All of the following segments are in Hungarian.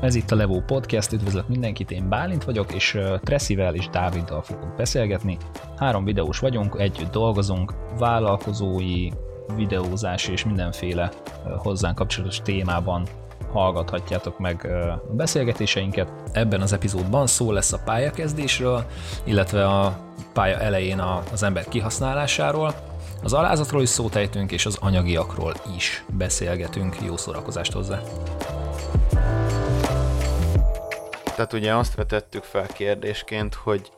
Ez itt a Levó Podcast, üdvözlök mindenkit, én Bálint vagyok, és Tressivel és Dáviddal fogunk beszélgetni. Három videós vagyunk, együtt dolgozunk, vállalkozói, videózás és mindenféle hozzánk kapcsolatos témában hallgathatjátok meg a beszélgetéseinket. Ebben az epizódban szó lesz a pályakezdésről, illetve a pálya elején az ember kihasználásáról, az alázatról is szót és az anyagiakról is beszélgetünk. Jó szórakozást hozzá! Tehát ugye azt vetettük fel kérdésként, hogy,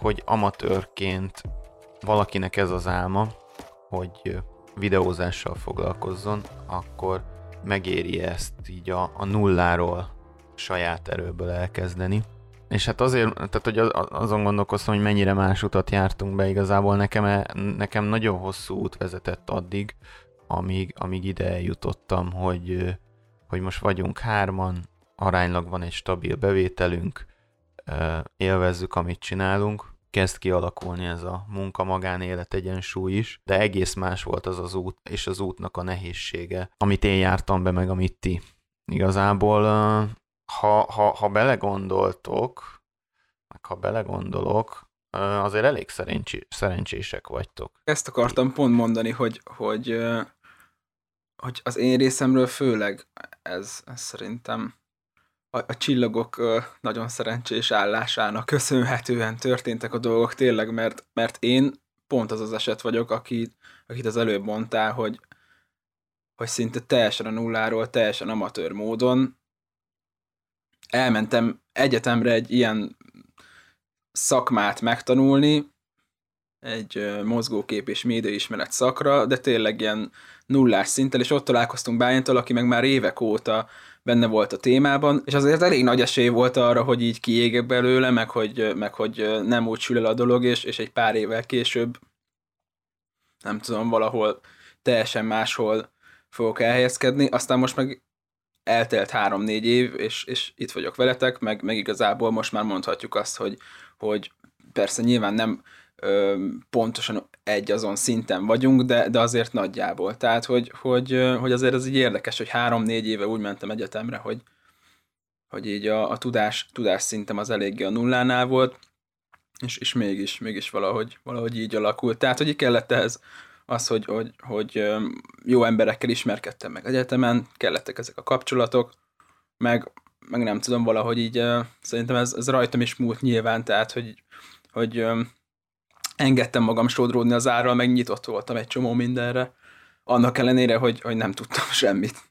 hogy amatőrként valakinek ez az álma, hogy videózással foglalkozzon, akkor megéri ezt így a, a nulláról saját erőből elkezdeni. És hát azért, tehát hogy azon gondolkoztam, hogy mennyire más utat jártunk be, igazából nekem, e, nekem nagyon hosszú út vezetett addig, amíg, amíg ide eljutottam, hogy, hogy most vagyunk hárman, aránylag van egy stabil bevételünk, élvezzük, amit csinálunk, kezd kialakulni ez a munka-magánélet egyensúly is, de egész más volt az az út, és az útnak a nehézsége, amit én jártam be, meg amit ti. Igazából, ha, ha, ha belegondoltok, meg ha belegondolok, azért elég szerencsé, szerencsések vagytok. Ezt akartam pont mondani, hogy, hogy, hogy az én részemről főleg ez, ez szerintem a, a csillagok nagyon szerencsés állásának köszönhetően történtek a dolgok tényleg, mert, mert én pont az az eset vagyok, aki, akit az előbb mondtál, hogy, hogy szinte teljesen a nulláról, teljesen amatőr módon elmentem egyetemre egy ilyen szakmát megtanulni, egy mozgókép és médiaismeret szakra, de tényleg ilyen nullás szinten, és ott találkoztunk Bájentól, aki meg már évek óta benne volt a témában, és azért elég nagy esély volt arra, hogy így kiégek belőle, meg hogy, meg hogy nem úgy sül el a dolog, és, és egy pár évvel később nem tudom, valahol teljesen máshol fogok elhelyezkedni, aztán most meg eltelt három-négy év, és, és itt vagyok veletek, meg, meg igazából most már mondhatjuk azt, hogy, hogy persze nyilván nem pontosan egy azon szinten vagyunk, de, de azért nagyjából. Tehát, hogy, hogy, hogy azért ez így érdekes, hogy három-négy éve úgy mentem egyetemre, hogy, hogy így a, a tudás, tudás szintem az eléggé a nullánál volt, és, és mégis, mégis valahogy, valahogy így alakult. Tehát, hogy így kellett ehhez az, hogy, hogy, hogy jó emberekkel ismerkedtem meg egyetemen, kellettek ezek a kapcsolatok, meg, meg nem tudom, valahogy így szerintem ez, ez rajtam is múlt nyilván, tehát, hogy, hogy engedtem magam sodródni az árral, meg nyitott voltam egy csomó mindenre, annak ellenére, hogy, hogy nem tudtam semmit.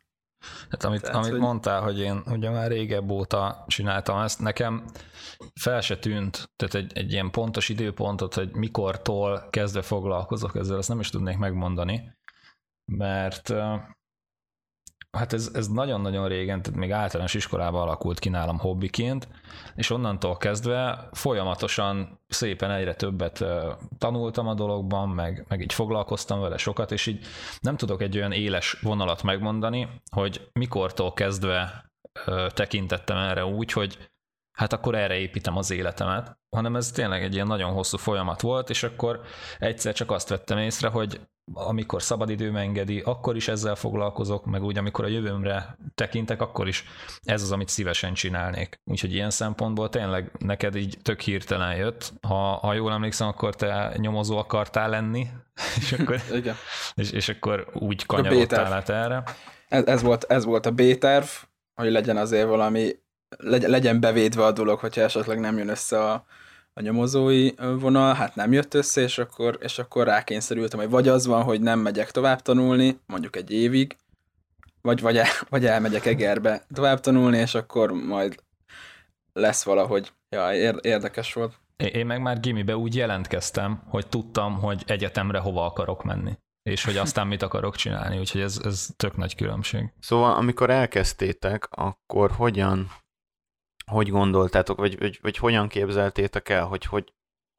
Hát amit, Tehát, amit hogy... mondtál, hogy én ugye már régebb óta csináltam ezt, nekem fel se tűnt, tehát egy, egy ilyen pontos időpontot, hogy mikortól kezdve foglalkozok ezzel, azt nem is tudnék megmondani, mert hát ez, ez nagyon-nagyon régen, tehát még általános iskolában alakult ki nálam hobbiként, és onnantól kezdve folyamatosan szépen egyre többet tanultam a dologban, meg, meg így foglalkoztam vele sokat, és így nem tudok egy olyan éles vonalat megmondani, hogy mikortól kezdve tekintettem erre úgy, hogy hát akkor erre építem az életemet, hanem ez tényleg egy ilyen nagyon hosszú folyamat volt, és akkor egyszer csak azt vettem észre, hogy amikor szabadidőm engedi, akkor is ezzel foglalkozok, meg úgy, amikor a jövőmre tekintek, akkor is ez az, amit szívesen csinálnék. Úgyhogy ilyen szempontból tényleg neked így tök hirtelen jött. Ha, ha jól emlékszem, akkor te nyomozó akartál lenni, és akkor. És, és akkor úgy kanyarodtál át erre. Ez, ez, volt, ez volt a B-terv, hogy legyen azért valami, legyen bevédve a dolog, hogyha esetleg nem jön össze a, a nyomozói vonal, hát nem jött össze, és akkor, és akkor rákényszerültem, hogy vagy az van, hogy nem megyek tovább tanulni, mondjuk egy évig, vagy, vagy, el, vagy elmegyek Egerbe tovább tanulni, és akkor majd lesz valahogy. Ja, érdekes volt. Én meg már gimibe úgy jelentkeztem, hogy tudtam, hogy egyetemre hova akarok menni és hogy aztán mit akarok csinálni, úgyhogy ez, ez tök nagy különbség. Szóval amikor elkezdtétek, akkor hogyan hogy gondoltátok, vagy, vagy, vagy hogyan képzeltétek el, hogy, hogy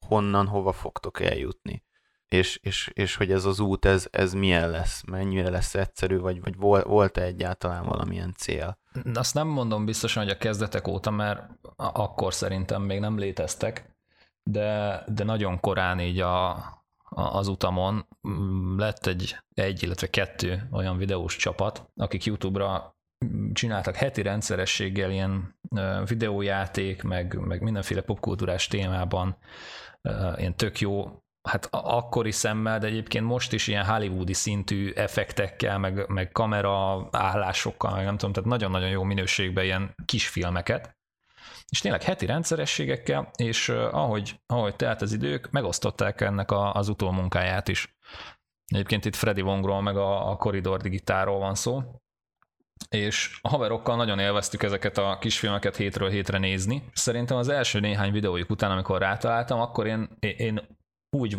honnan, hova fogtok eljutni? És, és, és hogy ez az út, ez, ez milyen lesz? Mennyire lesz egyszerű, vagy, vagy volt-e egyáltalán valamilyen cél? Azt nem mondom biztosan, hogy a kezdetek óta, mert akkor szerintem még nem léteztek, de, de nagyon korán így a, a, az utamon lett egy, egy, illetve kettő olyan videós csapat, akik YouTube-ra csináltak heti rendszerességgel ilyen videójáték, meg, meg mindenféle popkultúrás témában ilyen tök jó hát akkori szemmel, de egyébként most is ilyen hollywoodi szintű effektekkel, meg, meg kamera állásokkal, meg nem tudom, tehát nagyon-nagyon jó minőségben ilyen kisfilmeket, és tényleg heti rendszerességekkel, és ahogy, ahogy telt az idők, megosztották ennek a, az utómunkáját is. Egyébként itt Freddy Wongról, meg a, a Corridor Digitáról van szó, és a haverokkal nagyon élveztük ezeket a kisfilmeket hétről hétre nézni. Szerintem az első néhány videójuk után, amikor rátaláltam, akkor én, én úgy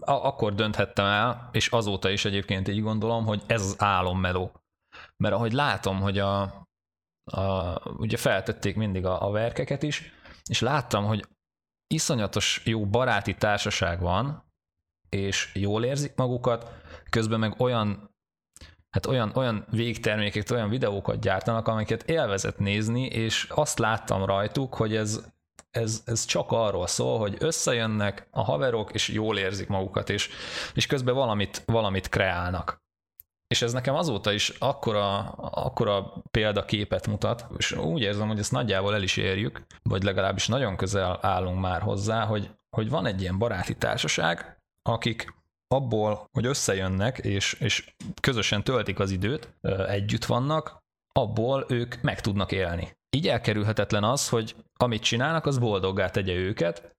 akkor dönthettem el, és azóta is egyébként így gondolom, hogy ez az álommeló. Mert ahogy látom, hogy a, a ugye feltették mindig a, a verkeket is, és láttam, hogy iszonyatos jó baráti társaság van, és jól érzik magukat, közben meg olyan hát olyan, olyan végtermékeket, olyan videókat gyártanak, amiket élvezett nézni, és azt láttam rajtuk, hogy ez, ez, ez csak arról szól, hogy összejönnek a haverok, és jól érzik magukat, és, és közben valamit, valamit kreálnak. És ez nekem azóta is akkora, akkora példaképet mutat, és úgy érzem, hogy ezt nagyjából el is érjük, vagy legalábbis nagyon közel állunk már hozzá, hogy, hogy van egy ilyen baráti társaság, akik abból, hogy összejönnek, és, és közösen töltik az időt, együtt vannak, abból ők meg tudnak élni. Így elkerülhetetlen az, hogy amit csinálnak, az boldoggá tegye őket,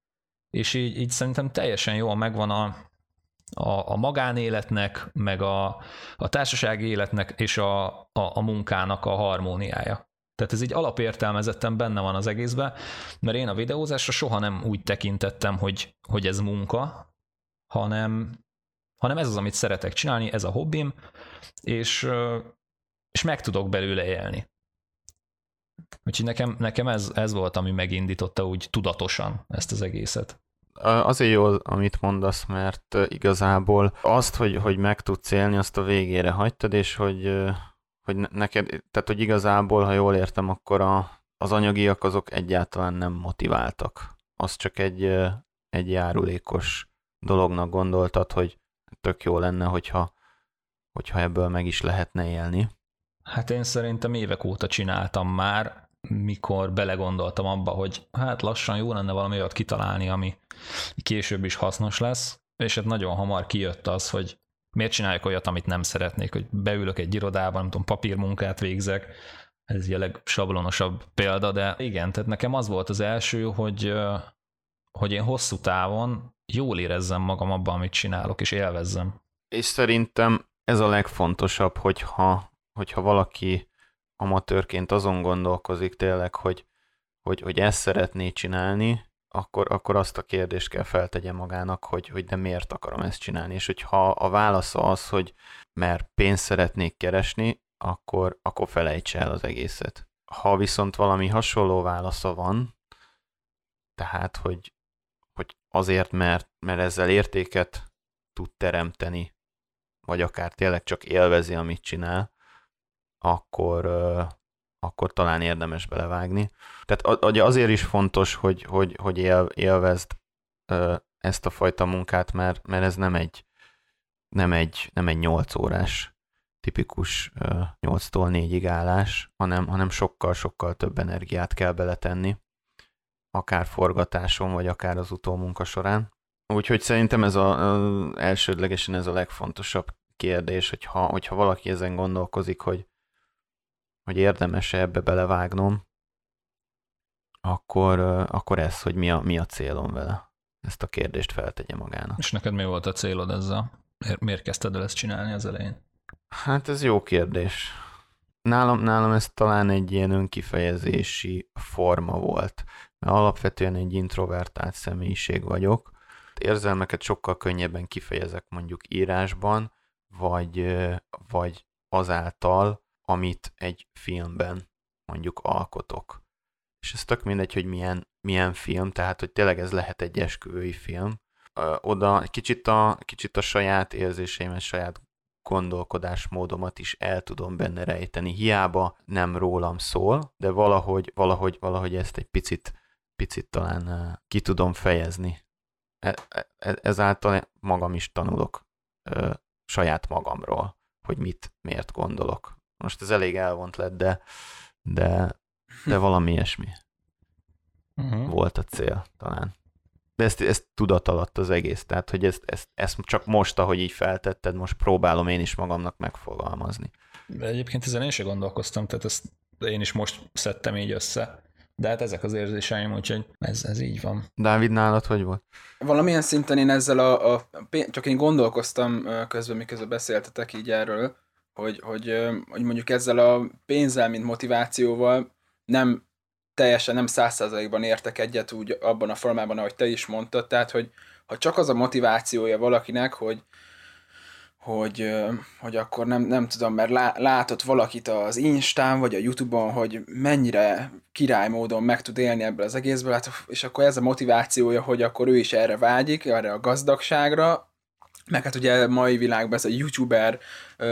és így, így szerintem teljesen jól megvan a, a, a magánéletnek, meg a, a társasági életnek és a, a, a munkának a harmóniája. Tehát ez így alapértelmezetten benne van az egészben, mert én a videózásra soha nem úgy tekintettem, hogy, hogy ez munka, hanem, hanem ez az, amit szeretek csinálni, ez a hobbim, és, és meg tudok belőle élni. Úgyhogy nekem, nekem ez, ez volt, ami megindította úgy tudatosan ezt az egészet. Azért jó, amit mondasz, mert igazából azt, hogy, hogy meg tudsz élni, azt a végére hagytad, és hogy, hogy neked, tehát hogy igazából, ha jól értem, akkor a, az anyagiak azok egyáltalán nem motiváltak. Az csak egy, egy járulékos dolognak gondoltad, hogy tök jó lenne, hogyha, hogyha ebből meg is lehetne élni. Hát én szerintem évek óta csináltam már, mikor belegondoltam abba, hogy hát lassan jó lenne valami olyat kitalálni, ami később is hasznos lesz, és hát nagyon hamar kijött az, hogy miért csináljuk olyat, amit nem szeretnék, hogy beülök egy irodában, nem tudom, papírmunkát végzek, ez egy sablonosabb példa, de igen, tehát nekem az volt az első, hogy, hogy én hosszú távon jól érezzem magam abban, amit csinálok, és élvezzem. És szerintem ez a legfontosabb, hogyha, hogyha valaki amatőrként azon gondolkozik tényleg, hogy, hogy, hogy ezt szeretné csinálni, akkor, akkor azt a kérdést kell feltegye magának, hogy, hogy de miért akarom ezt csinálni. És hogyha a válasza az, hogy mert pénzt szeretnék keresni, akkor, akkor felejtse el az egészet. Ha viszont valami hasonló válasza van, tehát, hogy azért, mert, mert ezzel értéket tud teremteni, vagy akár tényleg csak élvezi, amit csinál, akkor, akkor talán érdemes belevágni. Tehát azért is fontos, hogy, hogy, hogy él, élvezd ezt a fajta munkát, mert, mert ez nem egy, nem egy, nem egy 8 órás tipikus 8-tól 4-ig állás, hanem, hanem sokkal-sokkal több energiát kell beletenni, akár forgatáson, vagy akár az utómunka során. Úgyhogy szerintem ez a, elsődlegesen ez a legfontosabb kérdés, hogyha, hogyha valaki ezen gondolkozik, hogy, hogy érdemes ebbe belevágnom, akkor, akkor ez, hogy mi a, mi a célom vele. Ezt a kérdést feltegye magának. És neked mi volt a célod ezzel? Miért, miért kezdted el ezt csinálni az elején? Hát ez jó kérdés. Nálam, nálam ez talán egy ilyen önkifejezési forma volt. Alapvetően egy introvertált személyiség vagyok. Érzelmeket sokkal könnyebben kifejezek mondjuk írásban, vagy, vagy azáltal, amit egy filmben mondjuk alkotok. És ez tök mindegy, hogy milyen, milyen film, tehát hogy tényleg ez lehet egy esküvői film. Oda kicsit a, kicsit a saját érzéseimet, saját gondolkodásmódomat is el tudom benne rejteni. Hiába nem rólam szól, de valahogy, valahogy, valahogy ezt egy picit, picit talán ki tudom fejezni. E, e, ezáltal magam is tanulok saját magamról, hogy mit, miért gondolok Most ez elég elvont lett, de, de, de valami ilyesmi uh-huh. volt a cél talán. De ezt, ezt tudat alatt az egész, tehát hogy ezt, ezt, ezt csak most, ahogy így feltetted, most próbálom én is magamnak megfogalmazni. De egyébként ezen én sem gondolkoztam, tehát ezt én is most szedtem így össze. De hát ezek az érzéseim, úgyhogy ez, ez így van. Dávid, nálad hogy volt? Valamilyen szinten én ezzel a, a csak én gondolkoztam közben, miközben beszéltetek így erről, hogy, hogy, hogy mondjuk ezzel a pénzzel, mint motivációval nem teljesen nem százszerzalékban értek egyet úgy abban a formában, ahogy te is mondtad, tehát hogy ha csak az a motivációja valakinek, hogy, hogy, hogy akkor nem, nem tudom, mert lá, látott valakit az Instán vagy a Youtube-on, hogy mennyire király módon meg tud élni ebből az egészből, hát, és akkor ez a motivációja, hogy akkor ő is erre vágyik, erre a gazdagságra, meg hát ugye mai világban ez a youtuber,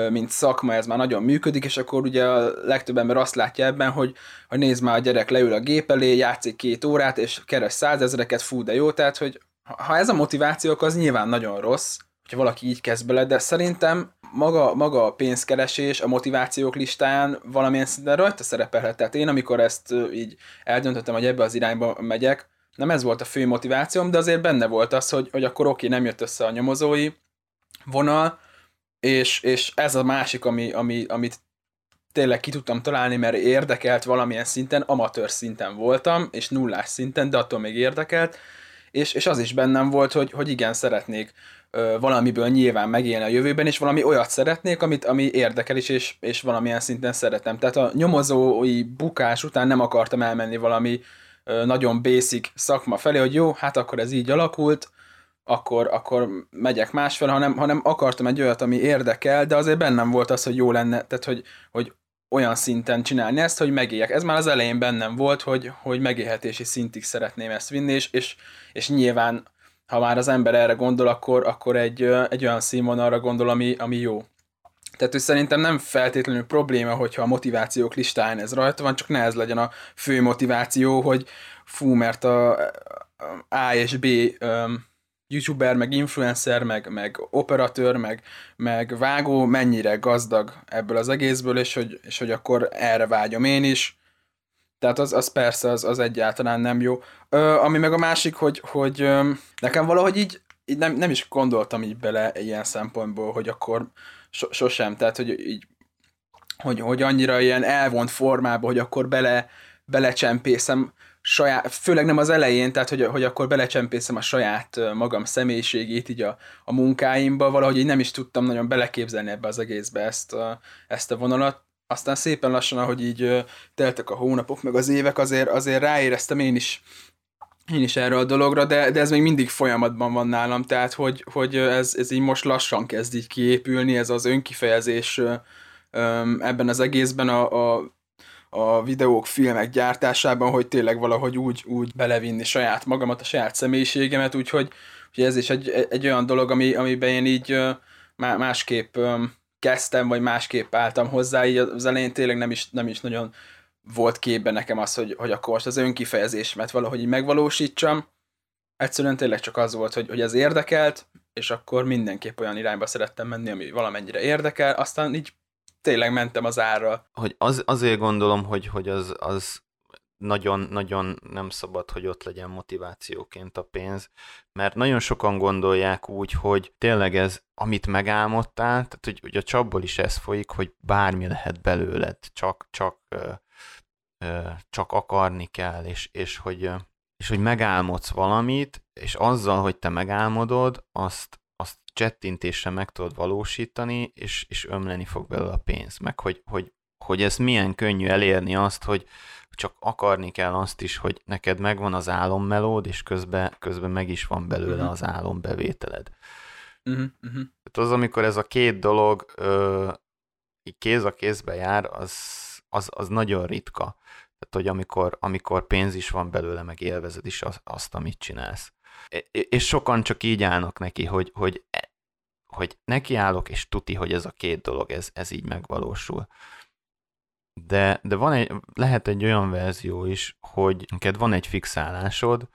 mint szakma, ez már nagyon működik, és akkor ugye a legtöbb ember azt látja ebben, hogy, hogy nézd már a gyerek leül a gép elé, játszik két órát, és keres százezreket, fú, de jó, tehát hogy ha ez a motiváció, akkor az nyilván nagyon rossz, hogyha valaki így kezd bele, de szerintem maga, maga a pénzkeresés a motivációk listáján valamilyen szinten rajta szerepelhet. Tehát én, amikor ezt így eldöntöttem, hogy ebbe az irányba megyek, nem ez volt a fő motivációm, de azért benne volt az, hogy, hogy akkor oké, nem jött össze a nyomozói vonal, és, és ez a másik, ami, ami, amit tényleg ki tudtam találni, mert érdekelt valamilyen szinten, amatőr szinten voltam, és nullás szinten, de attól még érdekelt, és, és az is bennem volt, hogy, hogy igen, szeretnék valamiből nyilván megélni a jövőben, és valami olyat szeretnék, amit, ami érdekel is, és, és valamilyen szinten szeretem. Tehát a nyomozói bukás után nem akartam elmenni valami nagyon basic szakma felé, hogy jó, hát akkor ez így alakult, akkor, akkor megyek másfel, hanem, hanem akartam egy olyat, ami érdekel, de azért bennem volt az, hogy jó lenne, tehát hogy, hogy olyan szinten csinálni ezt, hogy megéljek. Ez már az elején bennem volt, hogy, hogy megélhetési szintig szeretném ezt vinni, és, és, és nyilván, ha már az ember erre gondol, akkor, akkor egy, egy olyan színvonalra gondol, ami, ami jó. Tehát, hogy szerintem nem feltétlenül probléma, hogyha a motivációk listáján ez rajta van, csak ne ez legyen a fő motiváció, hogy fú, mert a A és B um, youtuber, meg influencer, meg, meg operatőr, meg, meg vágó mennyire gazdag ebből az egészből, és hogy, és hogy akkor erre vágyom én is. Tehát az, az persze, az, az egyáltalán nem jó. Ö, ami meg a másik, hogy, hogy ö, nekem valahogy így, így nem, nem is gondoltam így bele ilyen szempontból, hogy akkor so, sosem, tehát hogy így hogy, hogy annyira ilyen elvont formában, hogy akkor bele, belecsempészem saját, főleg nem az elején, tehát hogy, hogy akkor belecsempészem a saját magam személyiségét így a, a munkáimba, valahogy így nem is tudtam nagyon beleképzelni ebbe az egészbe ezt a, ezt a vonalat. Aztán szépen lassan, ahogy így teltek a hónapok, meg az évek, azért, azért ráéreztem én is, én is erre a dologra, de, de ez még mindig folyamatban van nálam, tehát hogy, hogy ez, ez így most lassan kezd így kiépülni, ez az önkifejezés ebben az egészben a, a a videók, filmek gyártásában, hogy tényleg valahogy úgy, úgy belevinni saját magamat, a saját személyiségemet, úgyhogy, hogy ez is egy, egy olyan dolog, ami, amiben én így másképp kezdtem, vagy másképp álltam hozzá, így az elején tényleg nem is, nem is nagyon volt képben nekem az, hogy, hogy akkor most az önkifejezésemet valahogy így megvalósítsam. Egyszerűen tényleg csak az volt, hogy, hogy ez érdekelt, és akkor mindenképp olyan irányba szerettem menni, ami valamennyire érdekel, aztán így tényleg mentem az árral. Hogy az, azért gondolom, hogy, hogy az, az nagyon-nagyon nem szabad, hogy ott legyen motivációként a pénz, mert nagyon sokan gondolják úgy, hogy tényleg ez, amit megálmodtál, tehát hogy, hogy a csapból is ez folyik, hogy bármi lehet belőled, csak, csak, ö, ö, csak akarni kell, és, és hogy és hogy megálmodsz valamit, és azzal, hogy te megálmodod, azt, azt csettintésre meg tudod valósítani, és, és ömleni fog belőle a pénz. Meg hogy, hogy, hogy ez milyen könnyű elérni azt, hogy csak akarni kell azt is, hogy neked megvan az álommelód, és közben, közben meg is van belőle uh-huh. az álombevételed. Uh-huh, uh-huh. Tehát az, amikor ez a két dolog ö, kéz a kézbe jár, az, az, az nagyon ritka. Tehát, hogy amikor, amikor pénz is van belőle, meg élvezed is azt, azt amit csinálsz. És sokan csak így állnak neki, hogy, hogy, e, hogy nekiállok, és tuti, hogy ez a két dolog, ez, ez így megvalósul. De, de van egy, lehet egy olyan verzió is, hogy neked van egy fixálásod,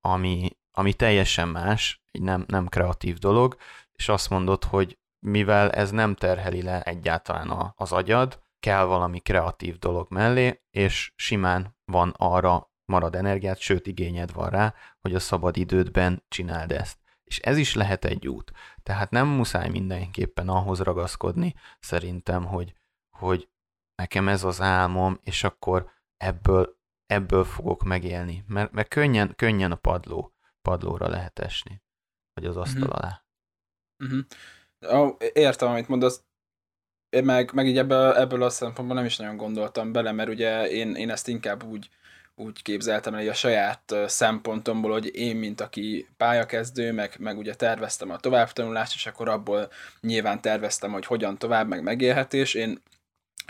ami, ami teljesen más, egy nem, nem kreatív dolog, és azt mondod, hogy mivel ez nem terheli le egyáltalán a, az agyad, kell valami kreatív dolog mellé, és simán van arra marad energiát, sőt igényed van rá, hogy a szabad idődben csináld ezt. És ez is lehet egy út. Tehát nem muszáj mindenképpen ahhoz ragaszkodni, szerintem, hogy, hogy nekem ez az álmom, és akkor ebből, ebből fogok megélni. Mert, mert könnyen, könnyen a padló, padlóra lehet esni, vagy az asztal uh-huh. alá. Uh-huh. Értem, amit mondasz. Én meg, meg így ebből, ebből a szempontból nem is nagyon gondoltam bele, mert ugye én, én ezt inkább úgy úgy képzeltem el, hogy a saját szempontomból, hogy én, mint aki pályakezdő, meg, meg ugye terveztem a továbbtanulást, és akkor abból nyilván terveztem, hogy hogyan tovább, meg megélhetés. Én,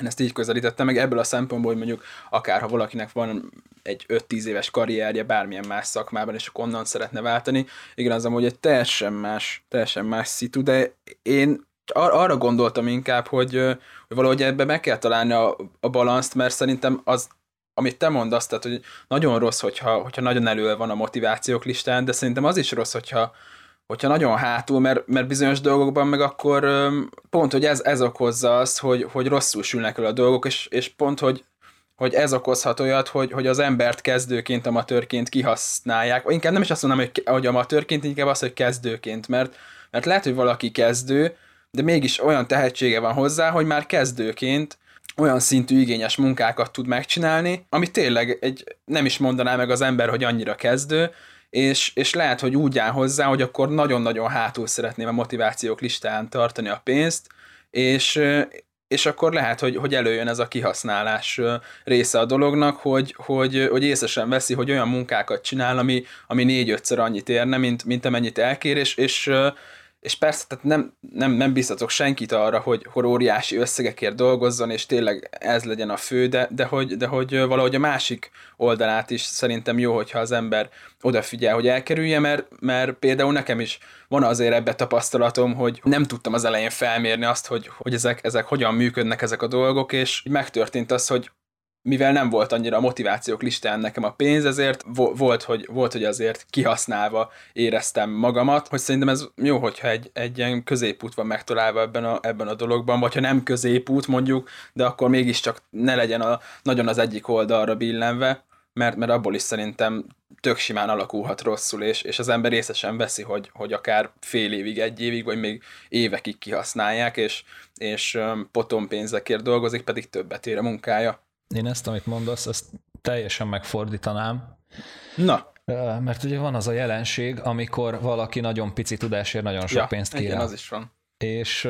én ezt így közelítettem, meg ebből a szempontból, hogy mondjuk akár ha valakinek van egy 5-10 éves karrierje bármilyen más szakmában, és akkor onnan szeretne váltani, igen, az hogy egy teljesen más, teljesen más szitu, de én ar- arra gondoltam inkább, hogy, hogy valahogy ebbe meg kell találni a, a balanszt, mert szerintem az amit te mondasz, tehát, hogy nagyon rossz, hogyha, hogyha nagyon elő van a motivációk listán, de szerintem az is rossz, hogyha, hogyha nagyon hátul, mert, mert bizonyos dolgokban meg akkor pont, hogy ez, ez okozza azt, hogy, hogy rosszul sülnek el a dolgok, és, és pont, hogy, hogy ez okozhat olyat, hogy, hogy az embert kezdőként, amatőrként kihasználják. Inkább nem is azt mondom, hogy, hogy amatőrként, inkább az, hogy kezdőként, mert, mert lehet, hogy valaki kezdő, de mégis olyan tehetsége van hozzá, hogy már kezdőként olyan szintű igényes munkákat tud megcsinálni, ami tényleg egy, nem is mondaná meg az ember, hogy annyira kezdő, és, és lehet, hogy úgy áll hozzá, hogy akkor nagyon-nagyon hátul szeretném a motivációk listán tartani a pénzt, és, és akkor lehet, hogy, hogy előjön ez a kihasználás része a dolognak, hogy, hogy, hogy észesen veszi, hogy olyan munkákat csinál, ami, ami négy-ötször annyit érne, mint, mint amennyit elkér, és, és és persze tehát nem, nem, nem biztatok senkit arra, hogy, hogy óriási összegekért dolgozzon, és tényleg ez legyen a fő, de, de, hogy, de hogy valahogy a másik oldalát is szerintem jó, hogyha az ember odafigyel, hogy elkerülje, mert, mert például nekem is van azért ebbe tapasztalatom, hogy nem tudtam az elején felmérni azt, hogy, hogy ezek, ezek hogyan működnek ezek a dolgok, és megtörtént az, hogy mivel nem volt annyira a motivációk listán nekem a pénz, ezért volt, hogy, volt, hogy azért kihasználva éreztem magamat, hogy szerintem ez jó, hogyha egy, egy ilyen középút van megtalálva ebben a, ebben a dologban, vagy ha nem középút mondjuk, de akkor mégiscsak ne legyen a, nagyon az egyik oldalra billenve, mert, mert abból is szerintem tök simán alakulhat rosszul, és, és az ember észesen veszi, hogy, hogy akár fél évig, egy évig, vagy még évekig kihasználják, és, és potonpénzekért dolgozik, pedig többet ér a munkája. Én ezt, amit mondasz, ezt teljesen megfordítanám. Na. Mert ugye van az a jelenség, amikor valaki nagyon pici tudásért nagyon sok ja, pénzt kér. Igen, az is van. És,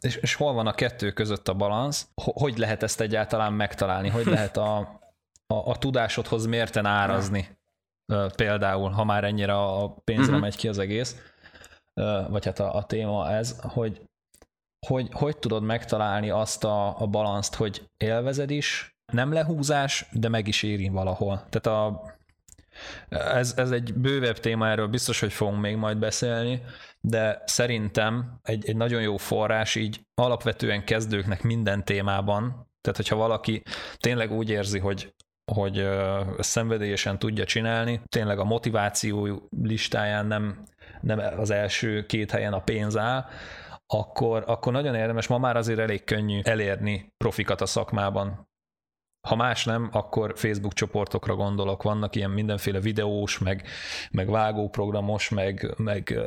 és, és hol van a kettő között a balansz? Hogy lehet ezt egyáltalán megtalálni? Hogy lehet a, a, a tudásodhoz mérten árazni? Például, ha már ennyire a pénzre uh-huh. megy ki az egész, vagy hát a, a téma ez, hogy hogy, hogy tudod megtalálni azt a, a balanszt, hogy élvezed is, nem lehúzás, de meg is éri valahol. Tehát a, ez, ez egy bővebb téma, erről biztos, hogy fogunk még majd beszélni, de szerintem egy, egy nagyon jó forrás így alapvetően kezdőknek minden témában, tehát hogyha valaki tényleg úgy érzi, hogy hogy szenvedélyesen tudja csinálni, tényleg a motiváció listáján nem, nem az első két helyen a pénz áll, akkor, akkor nagyon érdemes, ma már azért elég könnyű elérni profikat a szakmában. Ha más nem, akkor Facebook csoportokra gondolok, vannak ilyen mindenféle videós, meg, meg vágóprogramos, meg, meg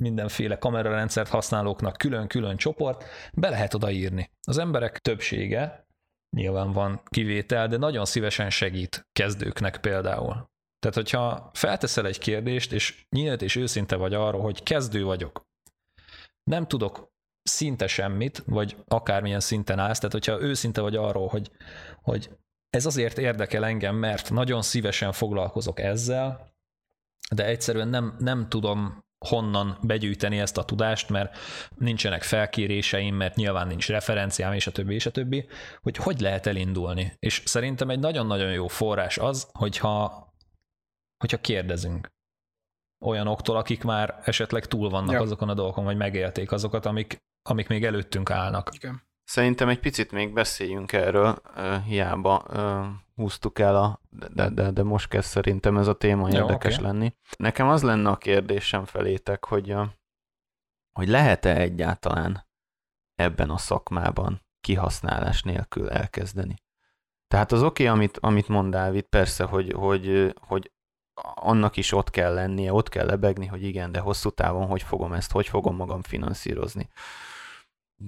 mindenféle kamerarendszert használóknak külön-külön csoport, be lehet odaírni. Az emberek többsége, nyilván van kivétel, de nagyon szívesen segít kezdőknek például. Tehát, hogyha felteszel egy kérdést, és nyílt és őszinte vagy arról, hogy kezdő vagyok, nem tudok szinte semmit, vagy akármilyen szinten állsz, tehát hogyha őszinte vagy arról, hogy, hogy ez azért érdekel engem, mert nagyon szívesen foglalkozok ezzel, de egyszerűen nem, nem tudom honnan begyűjteni ezt a tudást, mert nincsenek felkéréseim, mert nyilván nincs referenciám, és a többi, és a többi, hogy hogy lehet elindulni. És szerintem egy nagyon-nagyon jó forrás az, hogyha, hogyha kérdezünk olyanoktól, akik már esetleg túl vannak ja. azokon a dolgokon, vagy megélték azokat, amik, amik még előttünk állnak. Igen. Szerintem egy picit még beszéljünk erről, hiába húztuk el, a, de, de, de most kezd szerintem ez a téma Jó, érdekes okay. lenni. Nekem az lenne a kérdésem felétek, hogy, hogy lehet-e egyáltalán ebben a szakmában kihasználás nélkül elkezdeni. Tehát az oké, okay, amit, amit mond Dávid, persze, hogy, hogy, hogy annak is ott kell lennie, ott kell lebegni, hogy igen, de hosszú távon hogy fogom ezt, hogy fogom magam finanszírozni.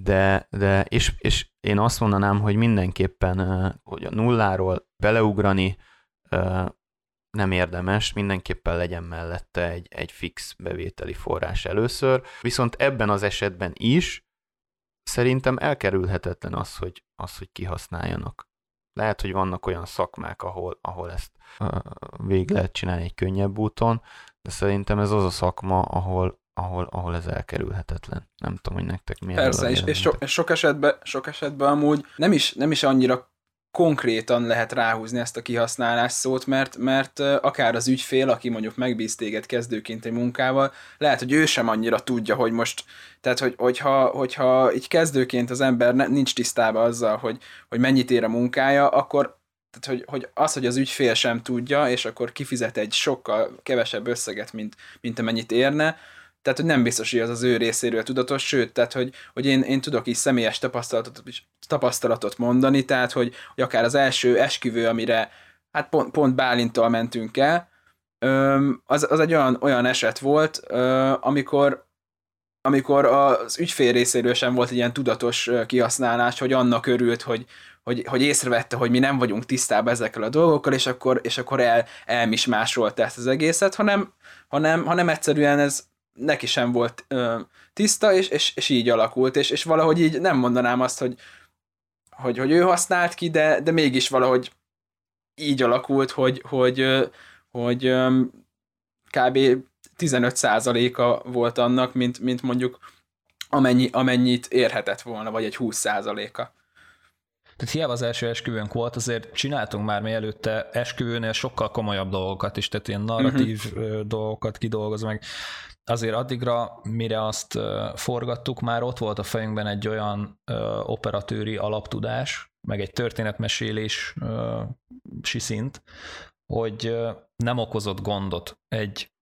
De, de és, és én azt mondanám, hogy mindenképpen, hogy a nulláról beleugrani nem érdemes, mindenképpen legyen mellette egy, egy fix bevételi forrás először. Viszont ebben az esetben is szerintem elkerülhetetlen az, hogy, az, hogy kihasználjanak. Lehet, hogy vannak olyan szakmák, ahol, ahol ezt végig lehet csinálni egy könnyebb úton, de szerintem ez az a szakma, ahol, ahol, ahol ez elkerülhetetlen. Nem tudom, hogy nektek milyen Persze, és, és, so, és sok, esetben, sok esetben amúgy nem is, nem is annyira konkrétan lehet ráhúzni ezt a kihasználás szót, mert, mert akár az ügyfél, aki mondjuk megbíz téged kezdőként egy munkával, lehet, hogy ő sem annyira tudja, hogy most, tehát hogy, hogyha, hogyha így kezdőként az ember nincs tisztában azzal, hogy, hogy mennyit ér a munkája, akkor tehát, hogy, hogy az, hogy az ügyfél sem tudja, és akkor kifizet egy sokkal kevesebb összeget, mint, mint amennyit érne, tehát, hogy nem biztos, hogy az az ő részéről tudatos, sőt, tehát, hogy, hogy én, én tudok is személyes tapasztalatot, tapasztalatot mondani, tehát, hogy, hogy akár az első esküvő, amire hát pont, pont Bálintól mentünk el, az, az egy olyan, olyan eset volt, amikor amikor az ügyfél részéről sem volt ilyen tudatos kihasználás, hogy annak örült, hogy, hogy, hogy észrevette, hogy mi nem vagyunk tisztában ezekkel a dolgokkal, és akkor, és akkor el, elmismásolta ezt az egészet, hanem, hanem, hanem egyszerűen ez neki sem volt ö, tiszta, és, és, és így alakult, és, és valahogy így nem mondanám azt, hogy, hogy, hogy ő használt ki, de, de mégis valahogy így alakult, hogy, hogy, hogy kb. 15%-a volt annak, mint, mint mondjuk amennyi, amennyit érhetett volna, vagy egy 20%-a. Tehát hiába az első esküvőnk volt, azért csináltunk már mi előtte esküvőnél sokkal komolyabb dolgokat is, tehát ilyen narratív uh-huh. dolgokat kidolgoz meg azért addigra, mire azt forgattuk, már ott volt a fejünkben egy olyan operatőri alaptudás, meg egy történetmesélés szint, hogy nem okozott gondot egy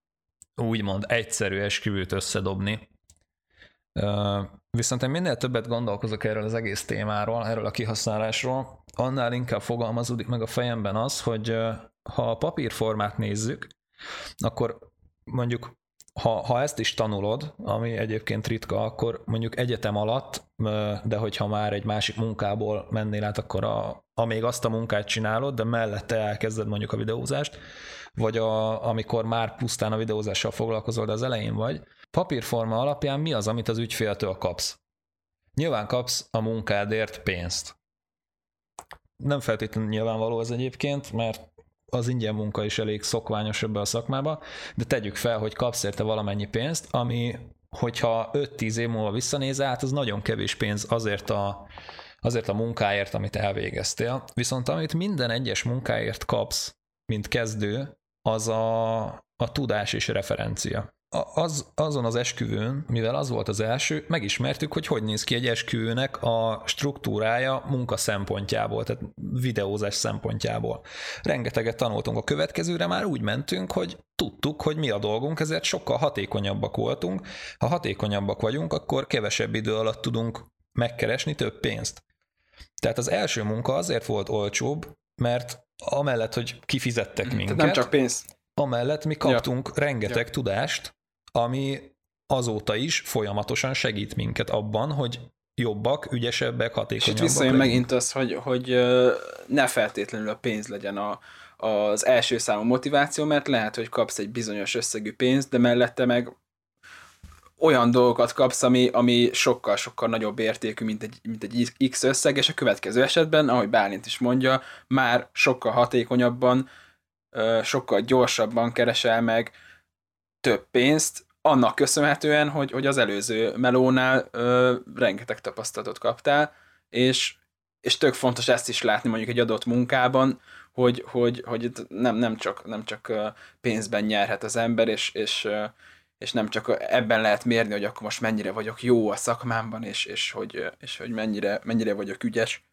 úgymond egyszerű esküvőt összedobni. Viszont én minél többet gondolkozok erről az egész témáról, erről a kihasználásról, annál inkább fogalmazódik meg a fejemben az, hogy ha a papírformát nézzük, akkor mondjuk ha, ha ezt is tanulod, ami egyébként ritka, akkor mondjuk egyetem alatt, de hogyha már egy másik munkából mennél át, akkor a, amíg azt a munkát csinálod, de mellette elkezded mondjuk a videózást, vagy a, amikor már pusztán a videózással foglalkozol, de az elején vagy, papírforma alapján mi az, amit az ügyféltől kapsz? Nyilván kapsz a munkádért pénzt. Nem feltétlenül nyilvánvaló ez egyébként, mert az ingyen munka is elég szokványos ebbe a szakmába, de tegyük fel, hogy kapsz érte valamennyi pénzt, ami, hogyha 5-10 év múlva visszanézel, hát az nagyon kevés pénz azért a, azért a munkáért, amit elvégeztél. Viszont amit minden egyes munkáért kapsz, mint kezdő, az a, a tudás és referencia az, azon az esküvőn, mivel az volt az első, megismertük, hogy hogy néz ki egy esküvőnek a struktúrája munka szempontjából, tehát videózás szempontjából. Rengeteget tanultunk a következőre, már úgy mentünk, hogy tudtuk, hogy mi a dolgunk, ezért sokkal hatékonyabbak voltunk. Ha hatékonyabbak vagyunk, akkor kevesebb idő alatt tudunk megkeresni több pénzt. Tehát az első munka azért volt olcsóbb, mert amellett, hogy kifizettek minket. Nem csak pénz. Amellett mi kaptunk ja. rengeteg ja. tudást, ami azóta is folyamatosan segít minket abban, hogy jobbak, ügyesebbek, hatékonyabbak. És itt visszajön megint az, hogy, hogy ne feltétlenül a pénz legyen a, az első számú motiváció, mert lehet, hogy kapsz egy bizonyos összegű pénzt, de mellette meg olyan dolgokat kapsz, ami, ami sokkal-sokkal nagyobb értékű, mint egy, mint egy X összeg, és a következő esetben, ahogy Bálint is mondja, már sokkal hatékonyabban, sokkal gyorsabban keresel meg több pénzt, annak köszönhetően, hogy, hogy az előző melónál ö, rengeteg tapasztalatot kaptál, és, és tök fontos ezt is látni mondjuk egy adott munkában, hogy, hogy, hogy nem, nem, csak, nem csak pénzben nyerhet az ember, és, és, és nem csak ebben lehet mérni, hogy akkor most mennyire vagyok jó a szakmámban, és, és, hogy, és hogy mennyire, mennyire vagyok ügyes.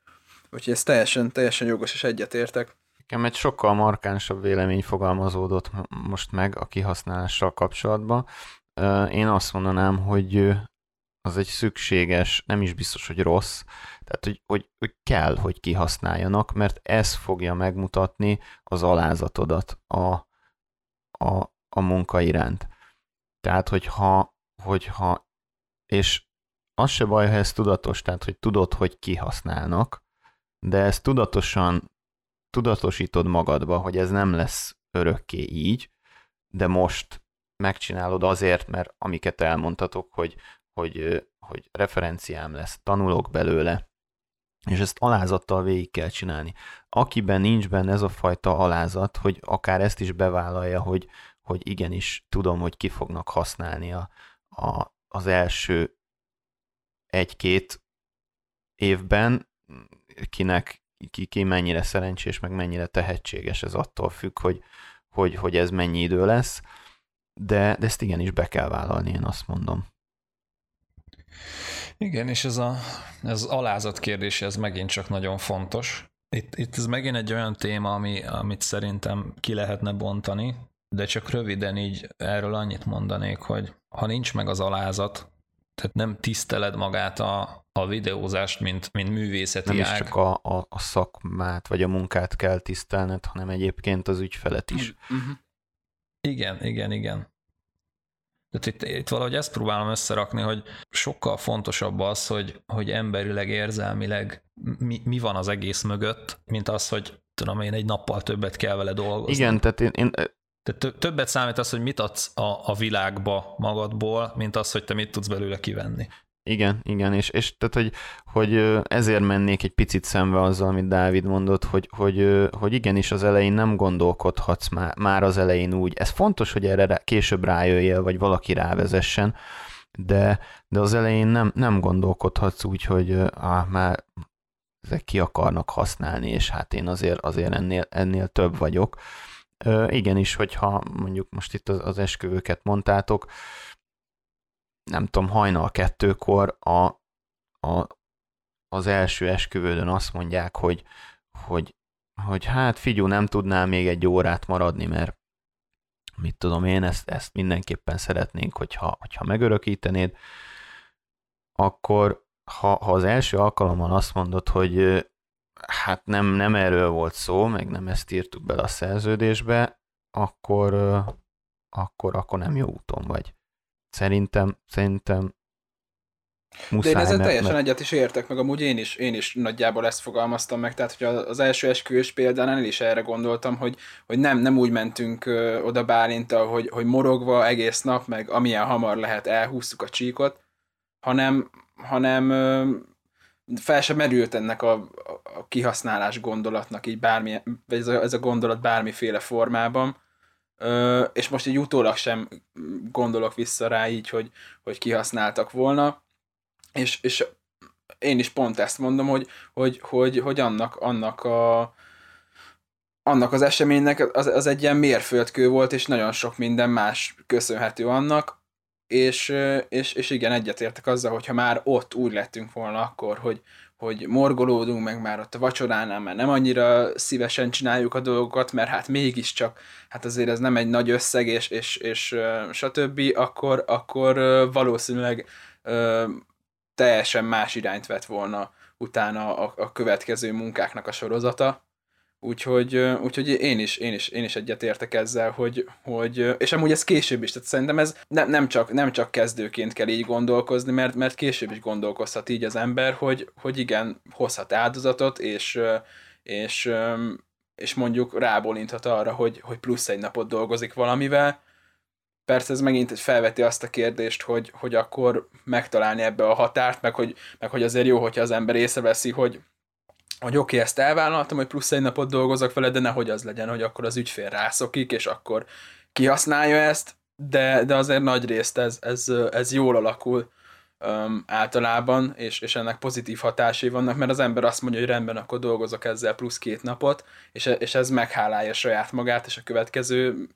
Úgyhogy ez teljesen, teljesen jogos, és egyetértek. Nekem egy sokkal markánsabb vélemény fogalmazódott most meg a kihasználással kapcsolatban. Én azt mondanám, hogy az egy szükséges, nem is biztos, hogy rossz, tehát hogy, hogy, hogy kell, hogy kihasználjanak, mert ez fogja megmutatni az alázatodat a, a, a munka iránt. Tehát, hogyha, hogyha és az se baj, ha ez tudatos, tehát, hogy tudod, hogy kihasználnak, de ezt tudatosan tudatosítod magadba, hogy ez nem lesz örökké így, de most megcsinálod azért, mert amiket elmondtatok, hogy, hogy, hogy referenciám lesz, tanulok belőle, és ezt alázattal végig kell csinálni. Akiben nincs benne ez a fajta alázat, hogy akár ezt is bevállalja, hogy, hogy igenis tudom, hogy ki fognak használni a, a, az első egy-két évben, kinek ki, ki mennyire szerencsés, meg mennyire tehetséges, ez attól függ, hogy, hogy, hogy ez mennyi idő lesz, de, de ezt igenis be kell vállalni, én azt mondom. Igen, és ez, a, ez alázat kérdés, ez megint csak nagyon fontos. Itt, itt ez megint egy olyan téma, ami, amit szerintem ki lehetne bontani, de csak röviden így erről annyit mondanék, hogy ha nincs meg az alázat, tehát nem tiszteled magát a, a videózást, mint, mint művészeti Nem ág. is csak a, a, a szakmát, vagy a munkát kell tisztelned, hanem egyébként az ügyfelet is. Uh-huh. Igen, igen, igen. Tehát itt, itt valahogy ezt próbálom összerakni, hogy sokkal fontosabb az, hogy, hogy emberileg, érzelmileg mi, mi van az egész mögött, mint az, hogy tudom én, egy nappal többet kell vele dolgozni. Igen, tehát én, én tehát többet számít az, hogy mit adsz a, a világba magadból, mint az, hogy te mit tudsz belőle kivenni. Igen, igen, és, és tehát, hogy, hogy ezért mennék egy picit szembe azzal, amit Dávid mondott, hogy, hogy, hogy igenis az elején nem gondolkodhatsz már, már az elején úgy. Ez fontos, hogy erre később rájöjjél, vagy valaki rávezessen, de, de az elején nem, nem gondolkodhatsz úgy, hogy ah, már ezek ki akarnak használni, és hát én azért, azért ennél, ennél több vagyok. Igenis, hogyha mondjuk most itt az, az esküvőket mondtátok, nem tudom, hajnal kettőkor a, a, az első esküvődön azt mondják, hogy, hogy, hogy hát figyú, nem tudnál még egy órát maradni, mert mit tudom én, ezt, ezt mindenképpen szeretnénk, hogyha, hogyha megörökítenéd, akkor ha, ha az első alkalommal azt mondod, hogy hát nem, nem erről volt szó, meg nem ezt írtuk bele a szerződésbe, akkor, akkor, akkor nem jó úton vagy. Szerintem, szerintem muszáj, De én ezzel mert, teljesen mert... egyet is értek, meg amúgy én is, én is nagyjából ezt fogalmaztam meg, tehát hogy az első esküvős példán én is erre gondoltam, hogy, hogy nem, nem úgy mentünk ö, oda Bálintal, hogy, hogy morogva egész nap, meg amilyen hamar lehet elhúztuk a csíkot, hanem, hanem ö, fel sem merült ennek a, a kihasználás gondolatnak így bármi, vagy ez a, ez a gondolat bármiféle formában, Ö, és most így utólag sem gondolok vissza rá így, hogy, hogy kihasználtak volna, és, és én is pont ezt mondom, hogy, hogy, hogy, hogy annak, annak a annak az eseménynek az, az egy ilyen mérföldkő volt, és nagyon sok minden más köszönhető annak, és, és, és igen, egyetértek azzal, hogyha már ott úgy lettünk volna akkor, hogy, hogy morgolódunk, meg már ott a vacsoránál már nem annyira szívesen csináljuk a dolgokat, mert hát mégiscsak, hát azért ez nem egy nagy összeg, és, és, és stb., akkor, akkor valószínűleg teljesen más irányt vett volna utána a, a következő munkáknak a sorozata, Úgyhogy, úgyhogy én is, én is, én is egyetértek ezzel, hogy, hogy, és amúgy ez később is, tehát szerintem ez ne, nem, csak, nem csak kezdőként kell így gondolkozni, mert, mert később is gondolkozhat így az ember, hogy, hogy igen, hozhat áldozatot, és, és, és mondjuk rábólinthat arra, hogy, hogy plusz egy napot dolgozik valamivel. Persze ez megint egy felveti azt a kérdést, hogy, hogy akkor megtalálni ebbe a határt, meg hogy, meg hogy azért jó, hogyha az ember észreveszi, hogy, hogy oké, okay, ezt elvállaltam, hogy plusz egy napot dolgozok vele, de nehogy az legyen, hogy akkor az ügyfél rászokik, és akkor kihasználja ezt, de, de azért nagy részt ez, ez, ez jól alakul um, általában, és, és ennek pozitív hatásai vannak, mert az ember azt mondja, hogy rendben, akkor dolgozok ezzel plusz két napot, és, és ez meghálálja saját magát, és a következő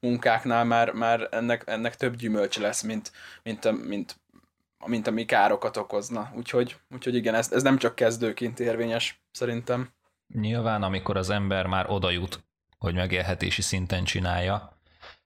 munkáknál már, már ennek, ennek több gyümölcs lesz, mint, mint, mint mint ami károkat okozna. Úgyhogy, úgyhogy igen, ez, ez nem csak kezdőként érvényes, szerintem. Nyilván, amikor az ember már oda jut, hogy megélhetési szinten csinálja,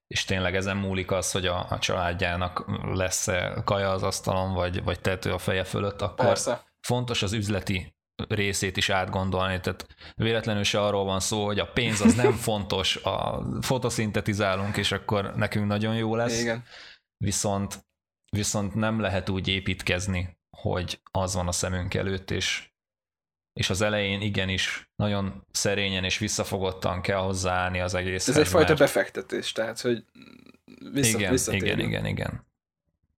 és tényleg ezen múlik az, hogy a, a családjának lesz-e kaja az asztalon, vagy, vagy tető a feje fölött, akkor Persze. fontos az üzleti részét is átgondolni, tehát véletlenül se arról van szó, hogy a pénz az nem fontos, a fotoszintetizálunk, és akkor nekünk nagyon jó lesz, Igen. viszont viszont nem lehet úgy építkezni, hogy az van a szemünk előtt, és, és az elején igenis nagyon szerényen és visszafogottan kell hozzáállni az egész. Ez egyfajta mert... befektetés, tehát, hogy vissza, igen, igen, igen, igen.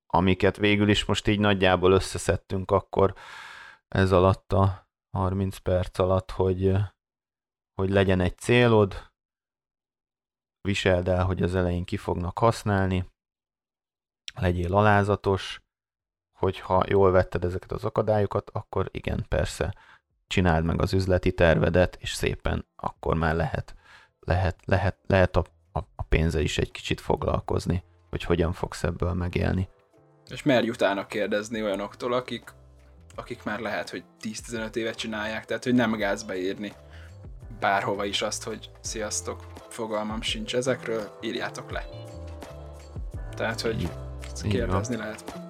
Amiket végül is most így nagyjából összeszedtünk akkor ez alatt a 30 perc alatt, hogy, hogy legyen egy célod, viseld el, hogy az elején ki fognak használni, legyél alázatos, hogyha jól vetted ezeket az akadályokat, akkor igen, persze, csináld meg az üzleti tervedet, és szépen akkor már lehet, lehet, lehet, lehet a, a, a pénze is egy kicsit foglalkozni, hogy hogyan fogsz ebből megélni. És merj utána kérdezni olyanoktól, akik, akik már lehet, hogy 10-15 évet csinálják, tehát hogy nem gáz beírni bárhova is azt, hogy sziasztok, fogalmam sincs ezekről, írjátok le. Tehát, hogy kérdezni lehet.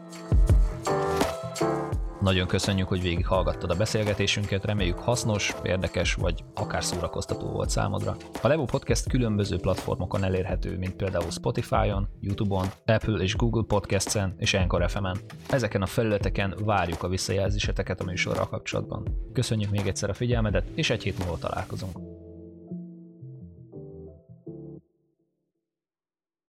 Nagyon köszönjük, hogy végighallgattad a beszélgetésünket, reméljük hasznos, érdekes vagy akár szórakoztató volt számodra. A Levo Podcast különböző platformokon elérhető, mint például Spotify-on, YouTube-on, Apple és Google Podcasts-en és Anchor FM-en. Ezeken a felületeken várjuk a visszajelzéseteket a műsorral kapcsolatban. Köszönjük még egyszer a figyelmedet, és egy hét múlva találkozunk.